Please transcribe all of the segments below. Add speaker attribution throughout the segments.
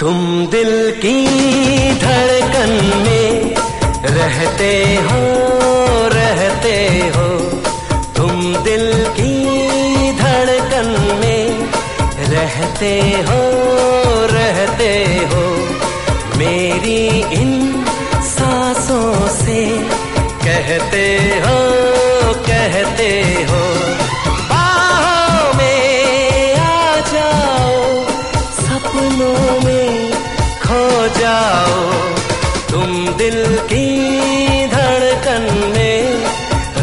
Speaker 1: तुम दिल की धड़कन में रहते हो रहते हो। तुम दिल की धड़कन में रहते हो रहते हो। मेरी इन सांसों से कहते हो दिल की धड़कन में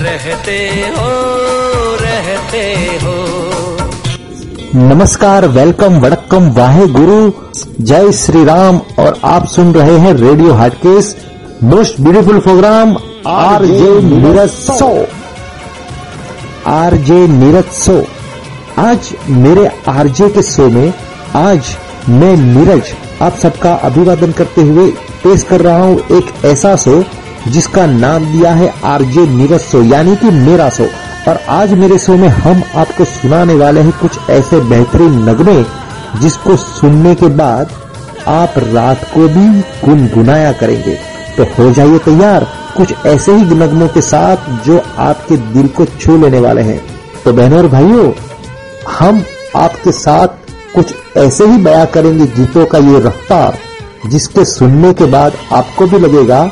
Speaker 1: रहते हो रहते हो।
Speaker 2: नमस्कार वेलकम वड़क्कम, वाहे गुरु। जय श्री राम और आप सुन रहे हैं radio hot case most beautiful programme R J Neeraj show R J Neeraj show आज मेरे आरजे के शो में, आज मैं नीरज, आप सबका अभिवादन करते हुए पेश कर रहा हूँ एक ऐसा शो जिसका नाम दिया है आरजे नीरज शो, यानी कि मेरा शो। और आज मेरे शो में हम आपको सुनाने वाले हैं कुछ ऐसे बेहतरीन नगमे जिसको सुनने के बाद आप रात को भी गुनगुनाया करेंगे। तो हो जाइए तैयार कुछ ऐसे ही नगमों के साथ जो आपके दिल को छू लेने वाले हैं। तो बहनों और भाइयों, हम आपके साथ कुछ ऐसे ही बया करेंगे गीतों का ये रफ्तार जिसके सुनने के बाद आपको भी लगेगा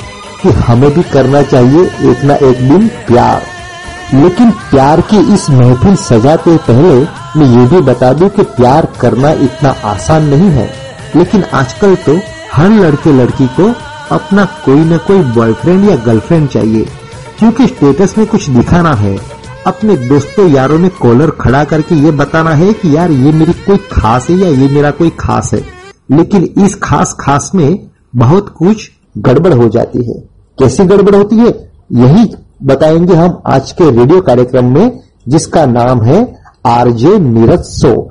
Speaker 2: कि हमें भी करना चाहिए एक ना एक दिन प्यार। लेकिन प्यार की इस महफिल सजाते पहले मैं ये भी बता दूँ कि प्यार करना इतना आसान नहीं है। लेकिन आजकल तो हर लड़के लड़की को अपना कोई न कोई बॉयफ्रेंड या गर्लफ्रेंड चाहिए, क्योंकि स्टेटस में कुछ दिखाना है। अपने दोस्तों यारों में कॉलर खड़ा करके ये बताना है कि यार ये मेरी कोई खास है या ये मेरा कोई खास है। लेकिन इस खास खास में बहुत कुछ गड़बड़ हो जाती है। कैसी गड़बड़ होती है? यही बताएँगे हम आज के रेडियो कार्यक्रम में, जिसका नाम है आरजे नीरज सो।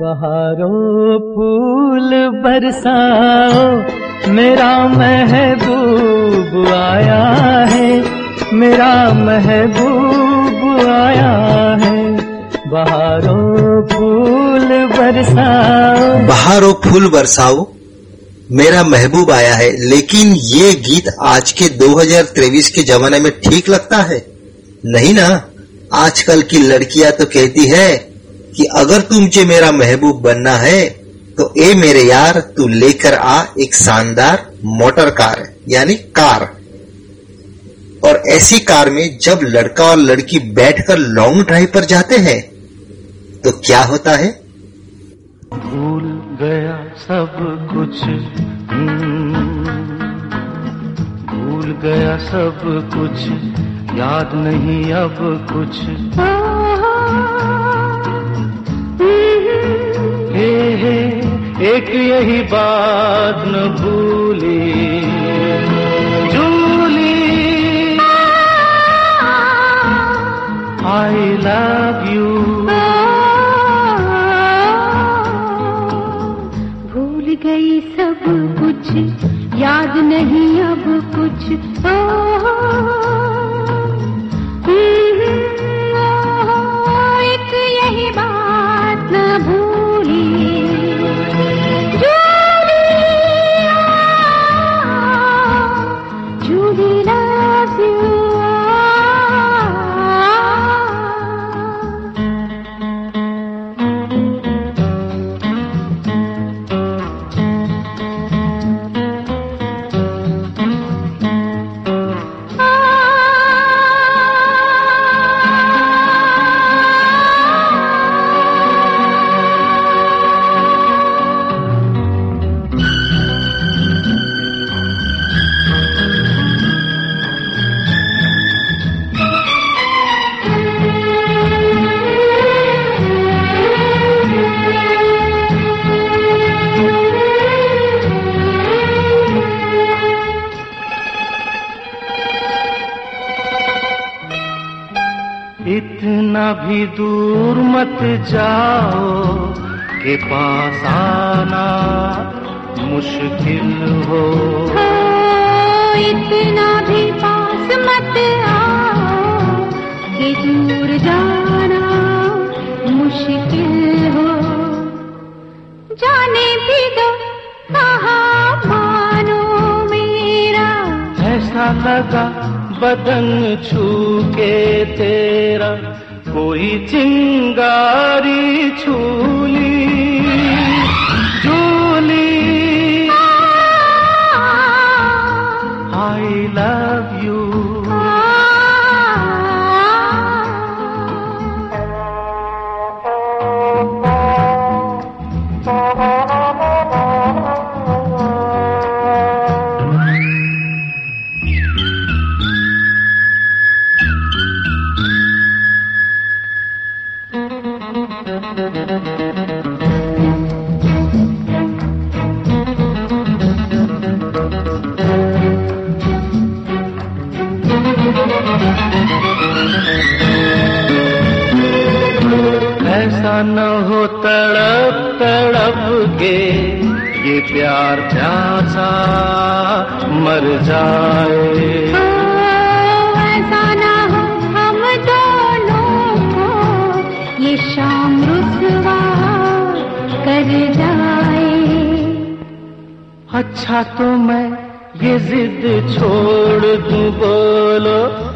Speaker 1: बहारों बरसाओ, मेरा महबूब आया है, मेरा महबूब आया है। बहारों फूल बरसाओ।
Speaker 3: बहारो फूल बरसाओ, मेरा महबूब आया है, लेकिन ये गीत आज के 2023 के जमाने में ठीक लगता है? नहीं ना? आजकल की लड़कियाँ तो कहती है कि अगर तुमचे मेरा महबूब बनना है तो ए मेरे यार, तू लेकर आ एक शानदार मोटर कार, यानी कार। और ऐसी कार में जब लड़का और लड़की बैठकर लॉन्ग ड्राइव पर जाते हैं तो क्या होता है?
Speaker 1: भूल गया सब कुछ। भूल गया सब कुछ। याद नहीं अब कुछ। हे हे। एक यही बात न भूली। जूली। आई लव यू
Speaker 4: भूल गई सब कुछ, याद नहीं
Speaker 1: इतना भी दूर मत जाओ के पास आना
Speaker 5: मुश्किल हो।
Speaker 6: इतना भी पास मत आओ कि दूर जाना मुश्किल हो। जाने भी दो कहा मानो मेरा।
Speaker 5: ऐसा लगा बदन छू के तेरा कोई चिंगारी छूली ऐसा न हो तड़प तड़प के ये प्यार प्यासा मर जाए।
Speaker 6: ऐसा ना हो हम दोनों को ये शाम रुसवा कर जाए।
Speaker 5: अच्छा तो मैं ये जिद छोड़ दूँ बोलो।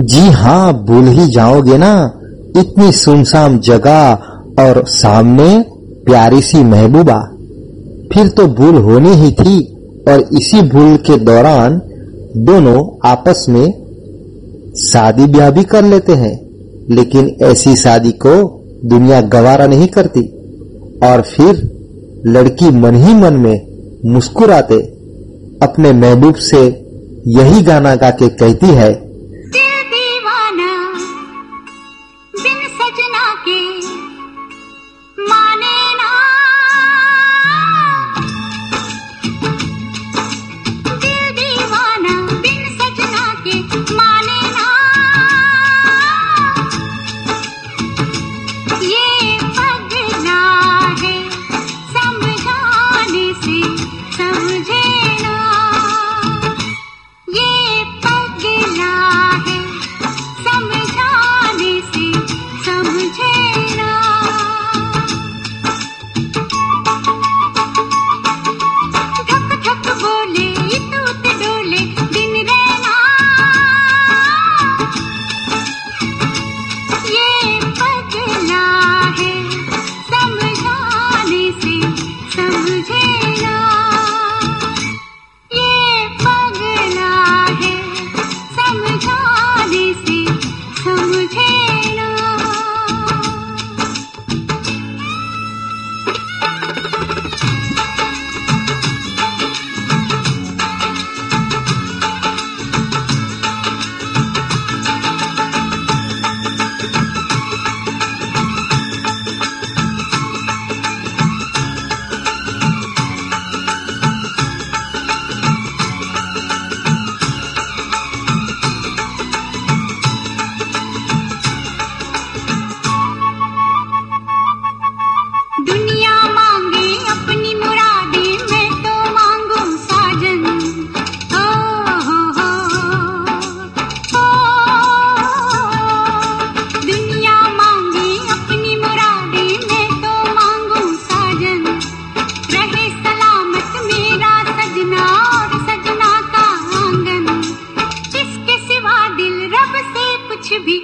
Speaker 4: जी हाँ भूल ही जाओगे ना। इतनी सुनसान जगह और सामने प्यारी सी महबूबा। फिर तो भूल होनी ही थी और इसी भूल के दौरान दोनों आपस में शादी ब्याह भी कर लेते हैं, लेकिन ऐसी शादी को दुनिया गवारा नहीं करती। और फिर लड़की मन ही मन में मुस्कुराते अपने महबूब से यही गाना गा के कहती है
Speaker 6: कुछ भी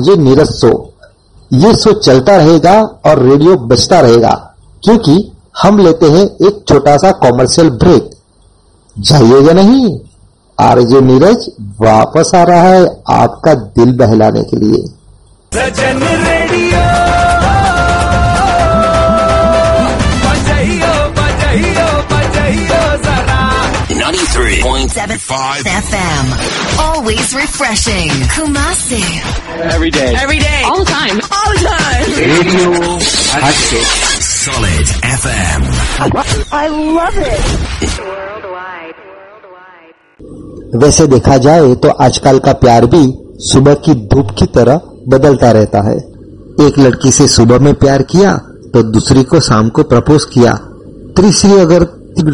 Speaker 2: आरजे नीरज शो। ये शो चलता रहेगा और रेडियो बचता रहेगा, क्योंकि हम लेते हैं एक छोटा सा कॉमर्शियल ब्रेक जाइएगा नहीं? आरजे नीरज वापस आ रहा है आपका दिल बहलाने के लिए।
Speaker 7: 93.75 FM. Always refreshing. Kumasi.
Speaker 8: Every day.
Speaker 9: Every day. All the time. All the time.
Speaker 8: Radio Hatchet.
Speaker 10: Solid FM
Speaker 9: I love it.
Speaker 2: वैसे देखा जाए तो आजकल का प्यार भी सुबह की धूप की तरह बदलता रहता है एक लड़की से सुबह में प्यार किया तो दूसरी को शाम को प्रपोज किया तीसरी अगर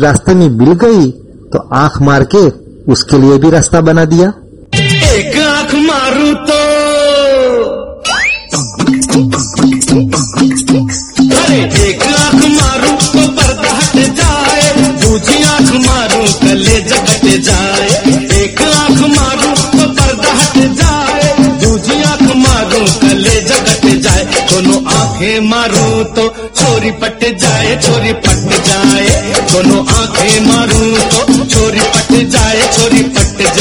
Speaker 2: रास्ते में मिल गई तो आँख मार के उसके लिए भी रास्ता बना दिया।
Speaker 11: एक आँख मारू तो। एक आँख मारू तो पर्दा हट जाए दूसरी आँख मारू कले जगट जाए। एक आँख मारू तो पर्दा हट जाए दूसरी आँख मारू कले जगट जाए। दोनों आँखें मारू छोरी पट जाए, छोरी पट जाए, दोनों आँखें मारूं तो छोरी पट जाए, छोरी पट जाए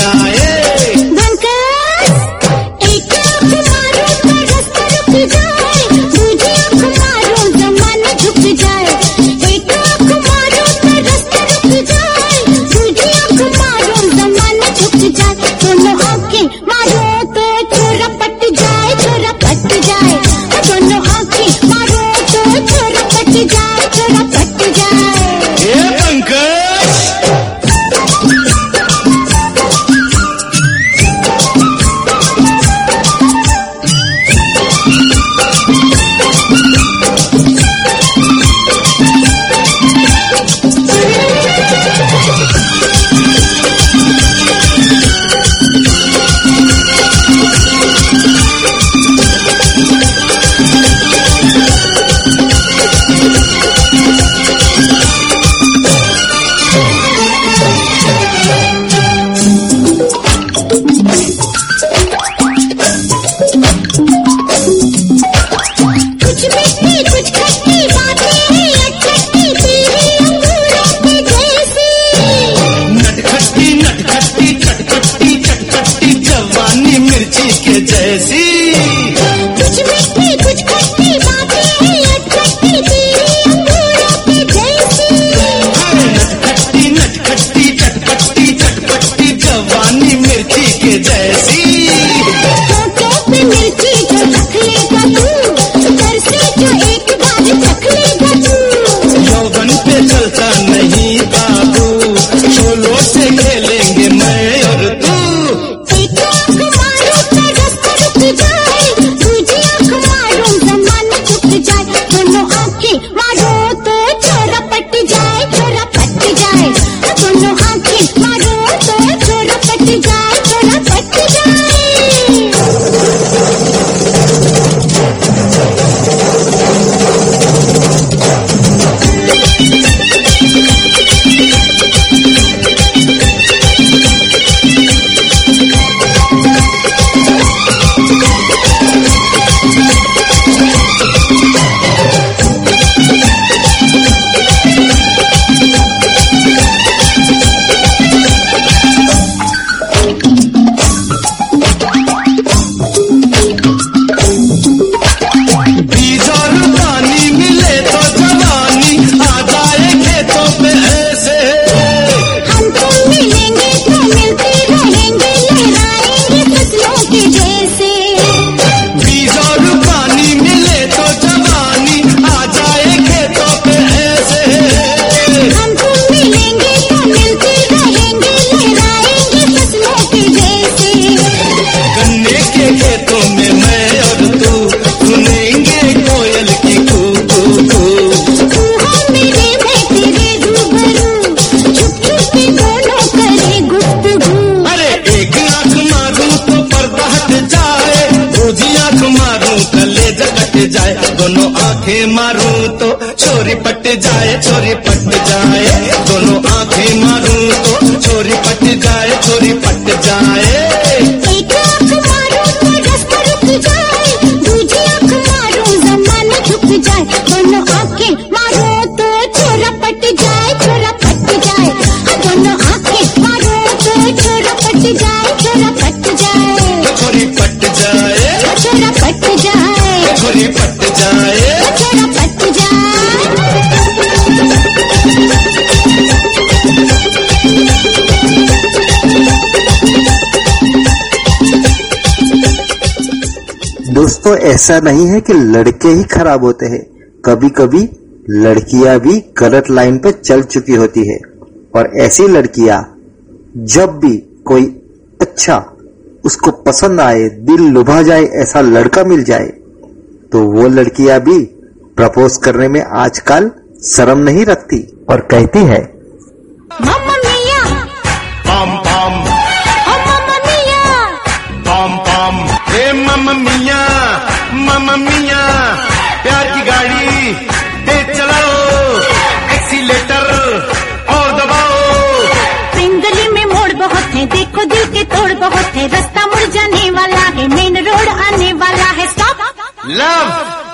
Speaker 11: मिर्ची के जैसी
Speaker 4: कुछ मिठी
Speaker 11: जाए छोरा पट जाए। छोरी पट जाए। छोरा पट जाए। छोरी पट जाए।
Speaker 4: छोरा पट जाए।
Speaker 2: दोस्तों ऐसा नहीं है कि लड़के ही खराब होते हैं। कभी कभी लड़कियाँ भी गलत लाइन पर चल चुकी होती है। और ऐसी लड़कियाँ जब भी कोई अच्छा उसको पसंद आए दिल लुभा जाए ऐसा लड़का मिल जाए तो वो लड़कियाँ भी प्रपोज करने में आजकल शर्म नहीं रखती और कहती है
Speaker 11: मम मिया मम मिया। Love.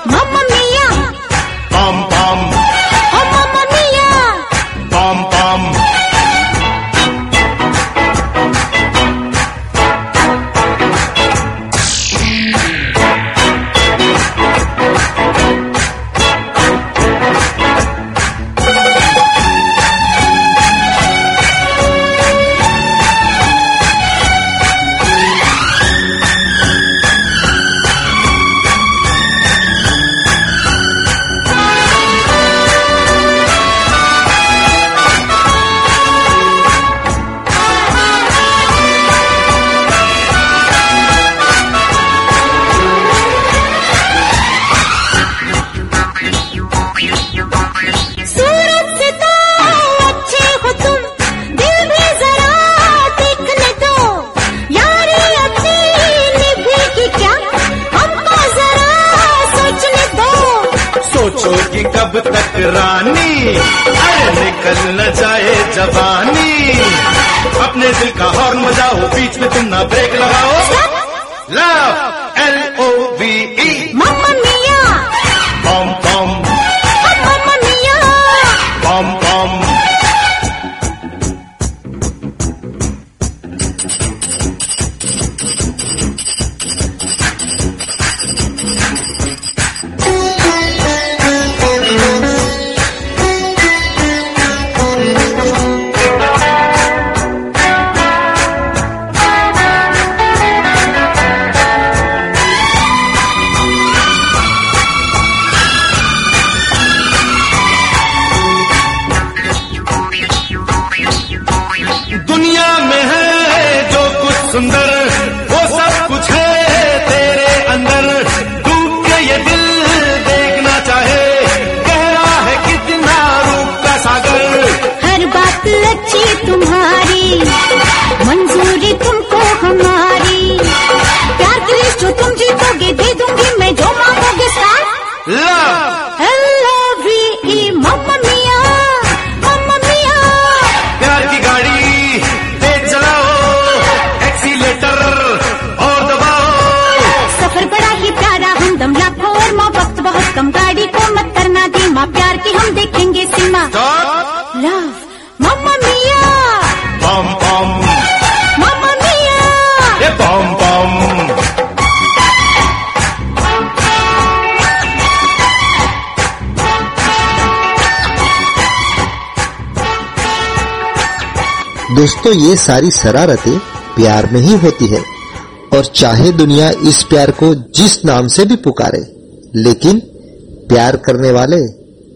Speaker 2: दोस्तों, ये सारी शरारतें प्यार में ही होती है। और चाहे दुनिया इस प्यार को जिस नाम से भी पुकारे, लेकिन प्यार करने वाले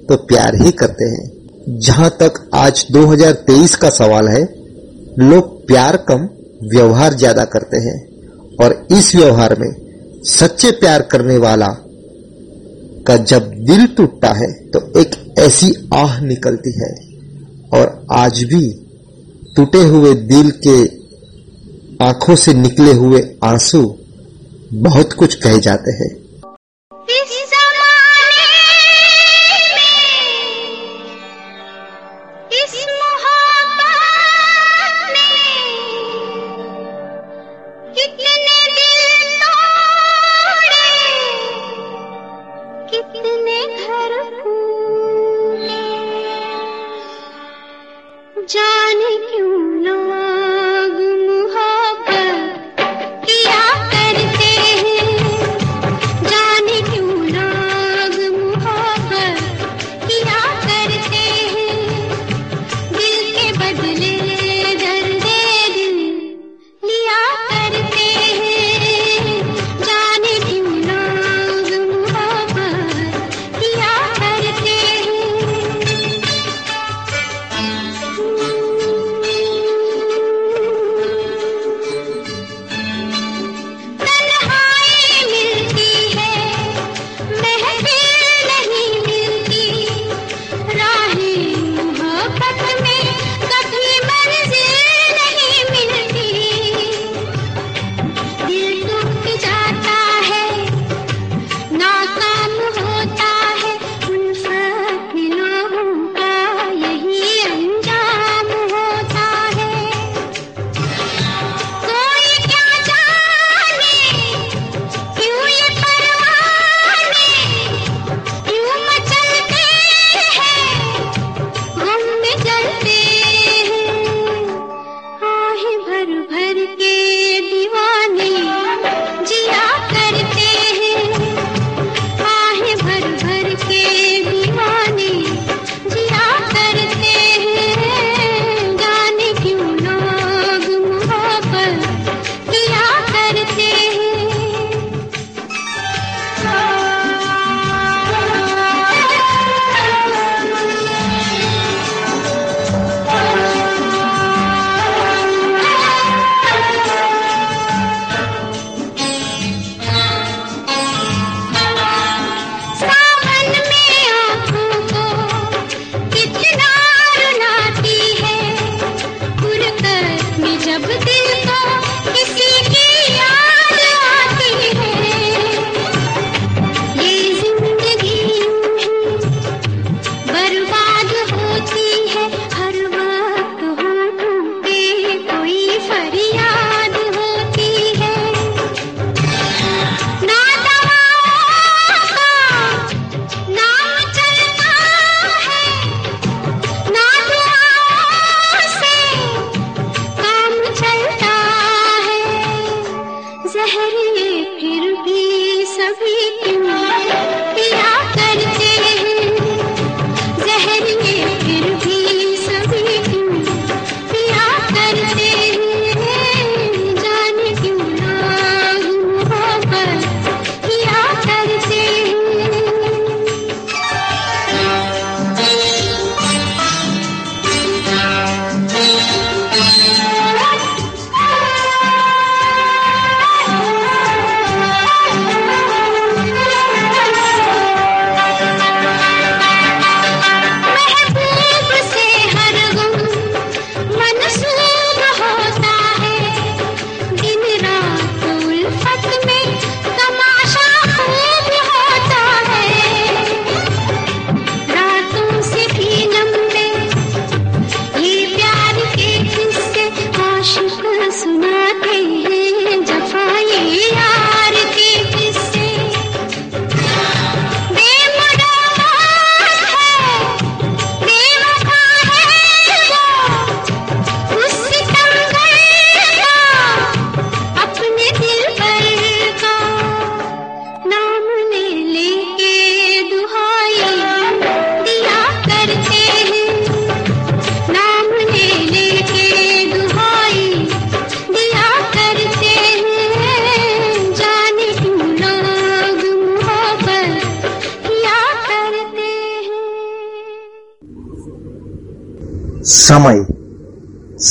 Speaker 2: तो प्यार ही करते हैं। जहाँ तक आज 2023 का सवाल है, लोग प्यार कम व्यवहार ज़्यादा करते हैं। और इस व्यवहार में सच्चे प्यार करने वाला का जब दिल टूटता है तो एक ऐसी आह निकलती है। और आज भी टूटे हुए दिल के आँखों से निकले हुए आँसू
Speaker 4: बहुत कुछ कहे जाते हैं।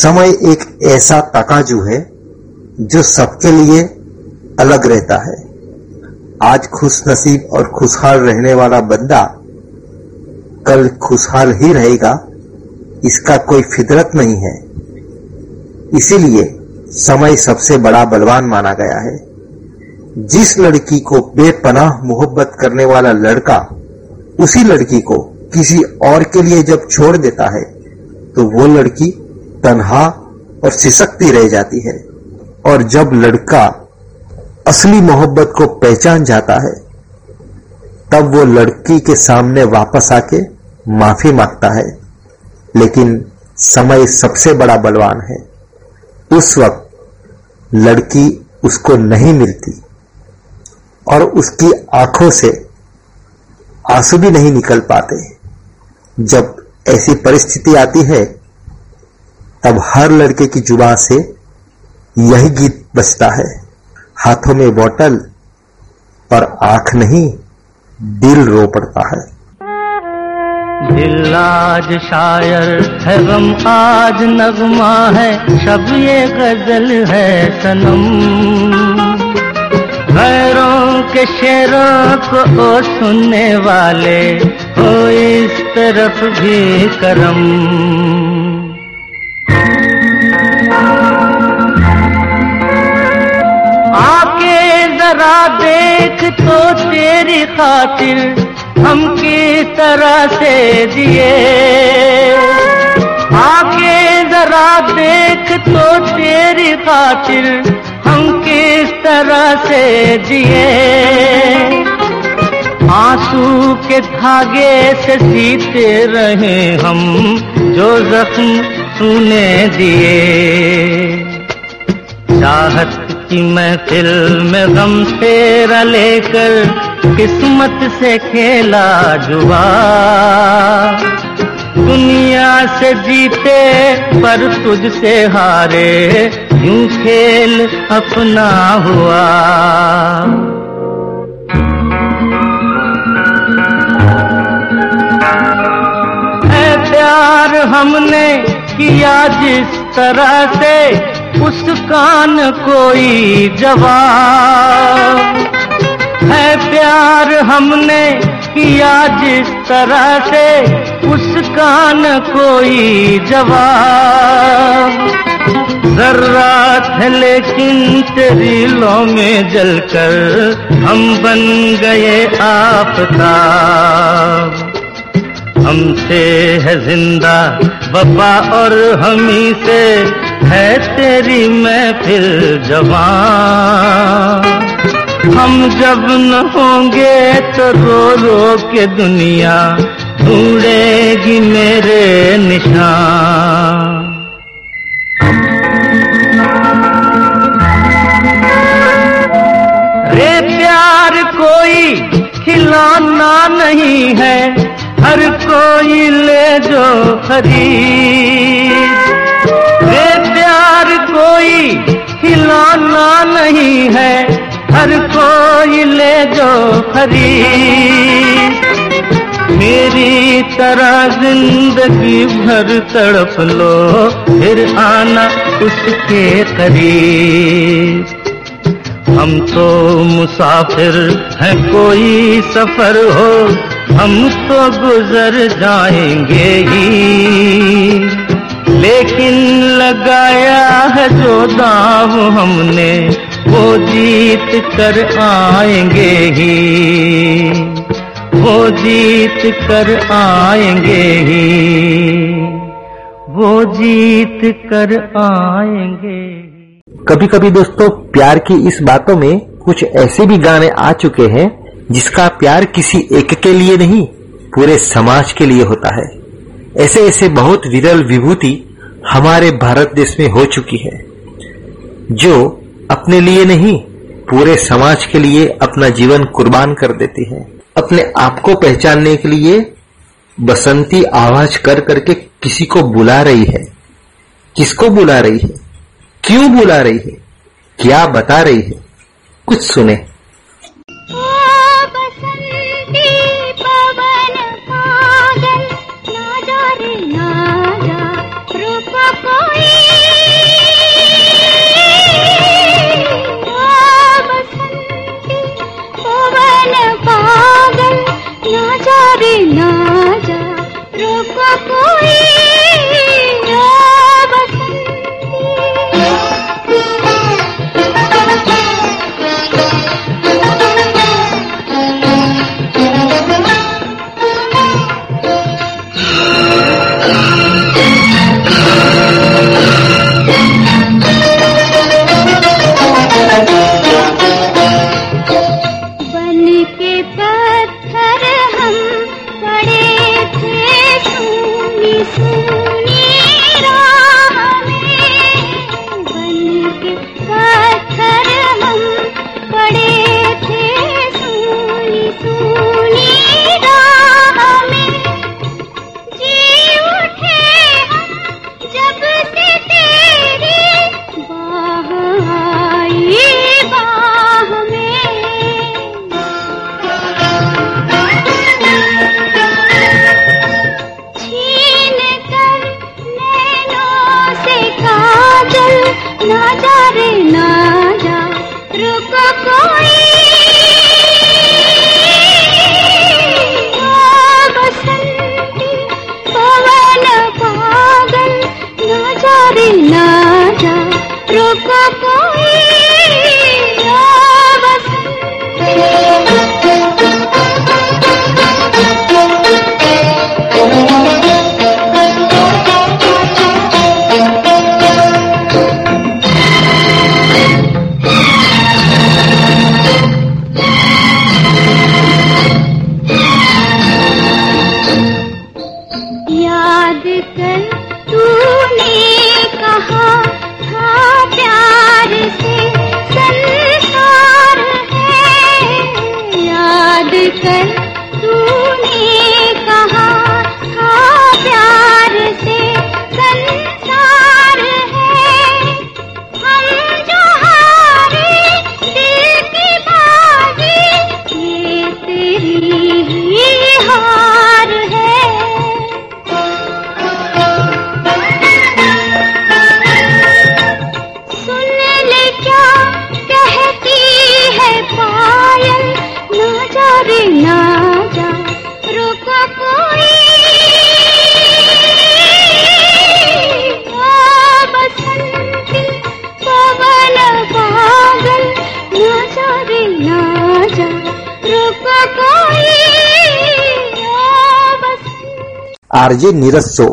Speaker 4: समय एक ऐसा तकाजू है जो सबके लिए अलग रहता है। आज खुश नसीब और खुशहाल रहने वाला बंदा कल खुशहाल ही रहेगा, इसका कोई फितरत नहीं है। इसीलिए समय सबसे बड़ा बलवान माना गया है।
Speaker 2: जिस लड़की को बेपनाह मोहब्बत करने वाला लड़का उसी लड़की को किसी और के लिए जब छोड़ देता है तो वो लड़की तन्हा और सिसकती रह जाती है। और जब लड़का असली मोहब्बत को पहचान जाता है, तब वो लड़की के सामने वापस आके माफ़ी माँगता है। लेकिन समय सबसे बड़ा बलवान है। उस वक्त लड़की उसको नहीं मिलती और उसकी आँखों से आँसू भी नहीं निकल पाते। जब ऐसी परिस्थिति आती है तब हर लड़के की जुबा से यही गीत बजता है। हाथों में बोतल पर आँख नहीं, दिल रो पड़ता है।
Speaker 5: दिल आज शायर है, गम आज नगमा है शब ये गज़ल है सनम। गैरों के शेरों को ओ सुनने वाले हो इस तरफ़ भी करम। आके जरा देख तो तेरी खातिर हम किस तरह से जिए। आके जरा देख तो तेरी खातिर हम किस तरह से जिए। आँसू के धागे से सीते रहे हम, जो जख्म तूने दिए। चाहत की महफिल में गम तेरा लेकर किस्मत से खेला जुआ। दुनिया से जीते पर तुझसे हारे यूँ खेल अपना हुआ। प्यार हमने किया जिस तरह से उस कान कोई जवाब। है प्यार हमने किया जिस तरह से उस कान कोई जवाब। जर्रात है लेकिन तेरी लो में जलकर हम बन गए आपताब हमसे है ज़िंदा बपा और हमी से है तेरी मैं फिर जवान। हम जब न होंगे तो रो रो के दुनिया ढूंढेगी मेरे निशान। रे प्यार कोई खिलौना नहीं है हर कोई ले जो खरीद। रे प्यार कोई खिलौना नहीं है, हर कोई ले जो खरीद। मेरी तरह ज़िंदगी भर तड़प लो, फिर आना उसके करीब। हम तो मुसाफिर हैं, कोई सफ़र हो हम तो गुजर जाएँगे ही। लेकिन लगाया है जो दाव हमने, वो जीत कर आएँगे ही। वो जीत कर आएँगे ही। वो जीत कर आएँगे
Speaker 2: कभी कभी दोस्तों, प्यार की इस बातों में कुछ ऐसे भी गाने आ चुके हैं जिसका प्यार किसी एक के लिए नहीं, पूरे समाज के लिए होता है। ऐसे ऐसे बहुत विरल विभूति हमारे भारत देश में हो चुकी है, जो अपने लिए नहीं, पूरे समाज के लिए अपना जीवन कुर्बान कर देती है। अपने आप को पहचानने के लिए बसंती आवाज़ कर करके किसी को बुला रही है। किसको बुला रही है? क्यों बुला रही है? क्या बता रही है? कुछ सुने।
Speaker 4: ना जा रे ना जा। रूप कोई Papa.
Speaker 2: RJ Neeraj show.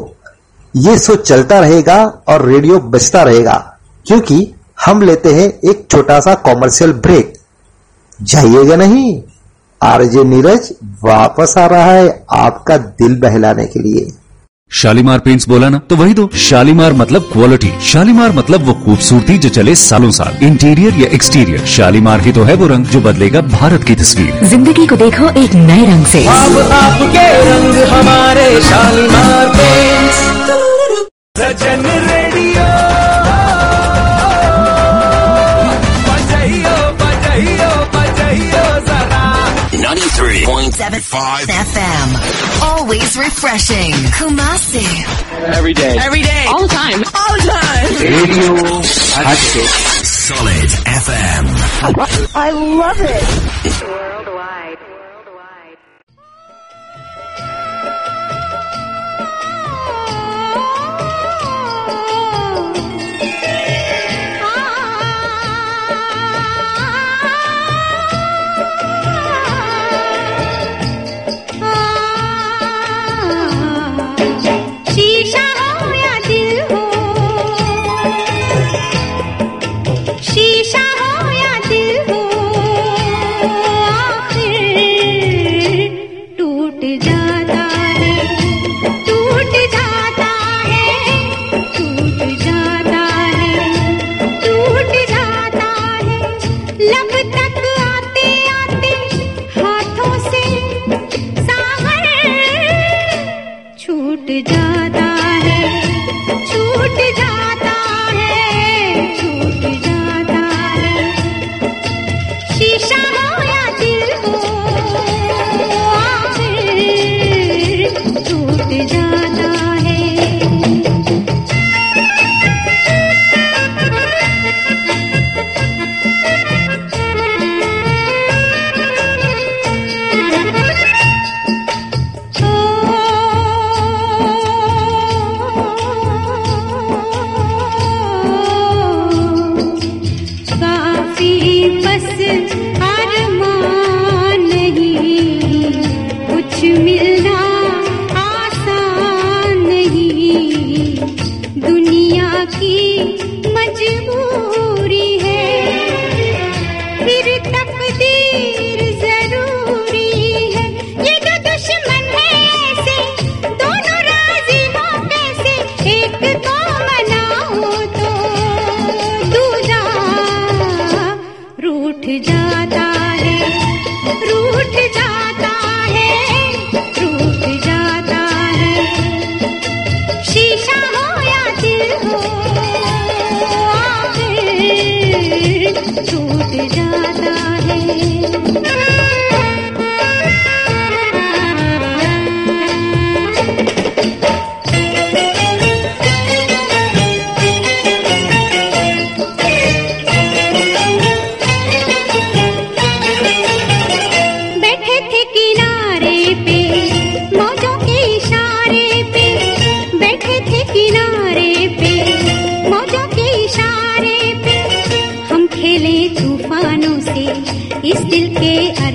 Speaker 2: ये शो चलता रहेगा और रेडियो बचता रहेगा, क्योंकि हम लेते हैं एक छोटा सा कॉमर्शियल ब्रेक जाइएगा नहीं? आरजे नीरज वापस आ रहा है आपका दिल बहलाने के लिए।
Speaker 12: शालीमार पेंट्स बोला ना तो वही दो। शालीमार मतलब क्वालिटी शालीमार मतलब वो खूबसूरती जो चले सालों साल। इंटीरियर या एक्सटीरियर शालीमार ही तो है वो रंग जो बदलेगा भारत की तस्वीर।
Speaker 7: ज़िंदगी को देखो एक नए रंग से।
Speaker 10: अब आपके रंग हमारे शालीमार पेंट्स सजन Three point seven
Speaker 7: five FM. Always refreshing. Kumasi.
Speaker 8: Every day.
Speaker 9: Every day. All the time. All the time.
Speaker 8: Radio
Speaker 10: Solid FM.
Speaker 9: I love it.
Speaker 4: Worldwide. के अरमानों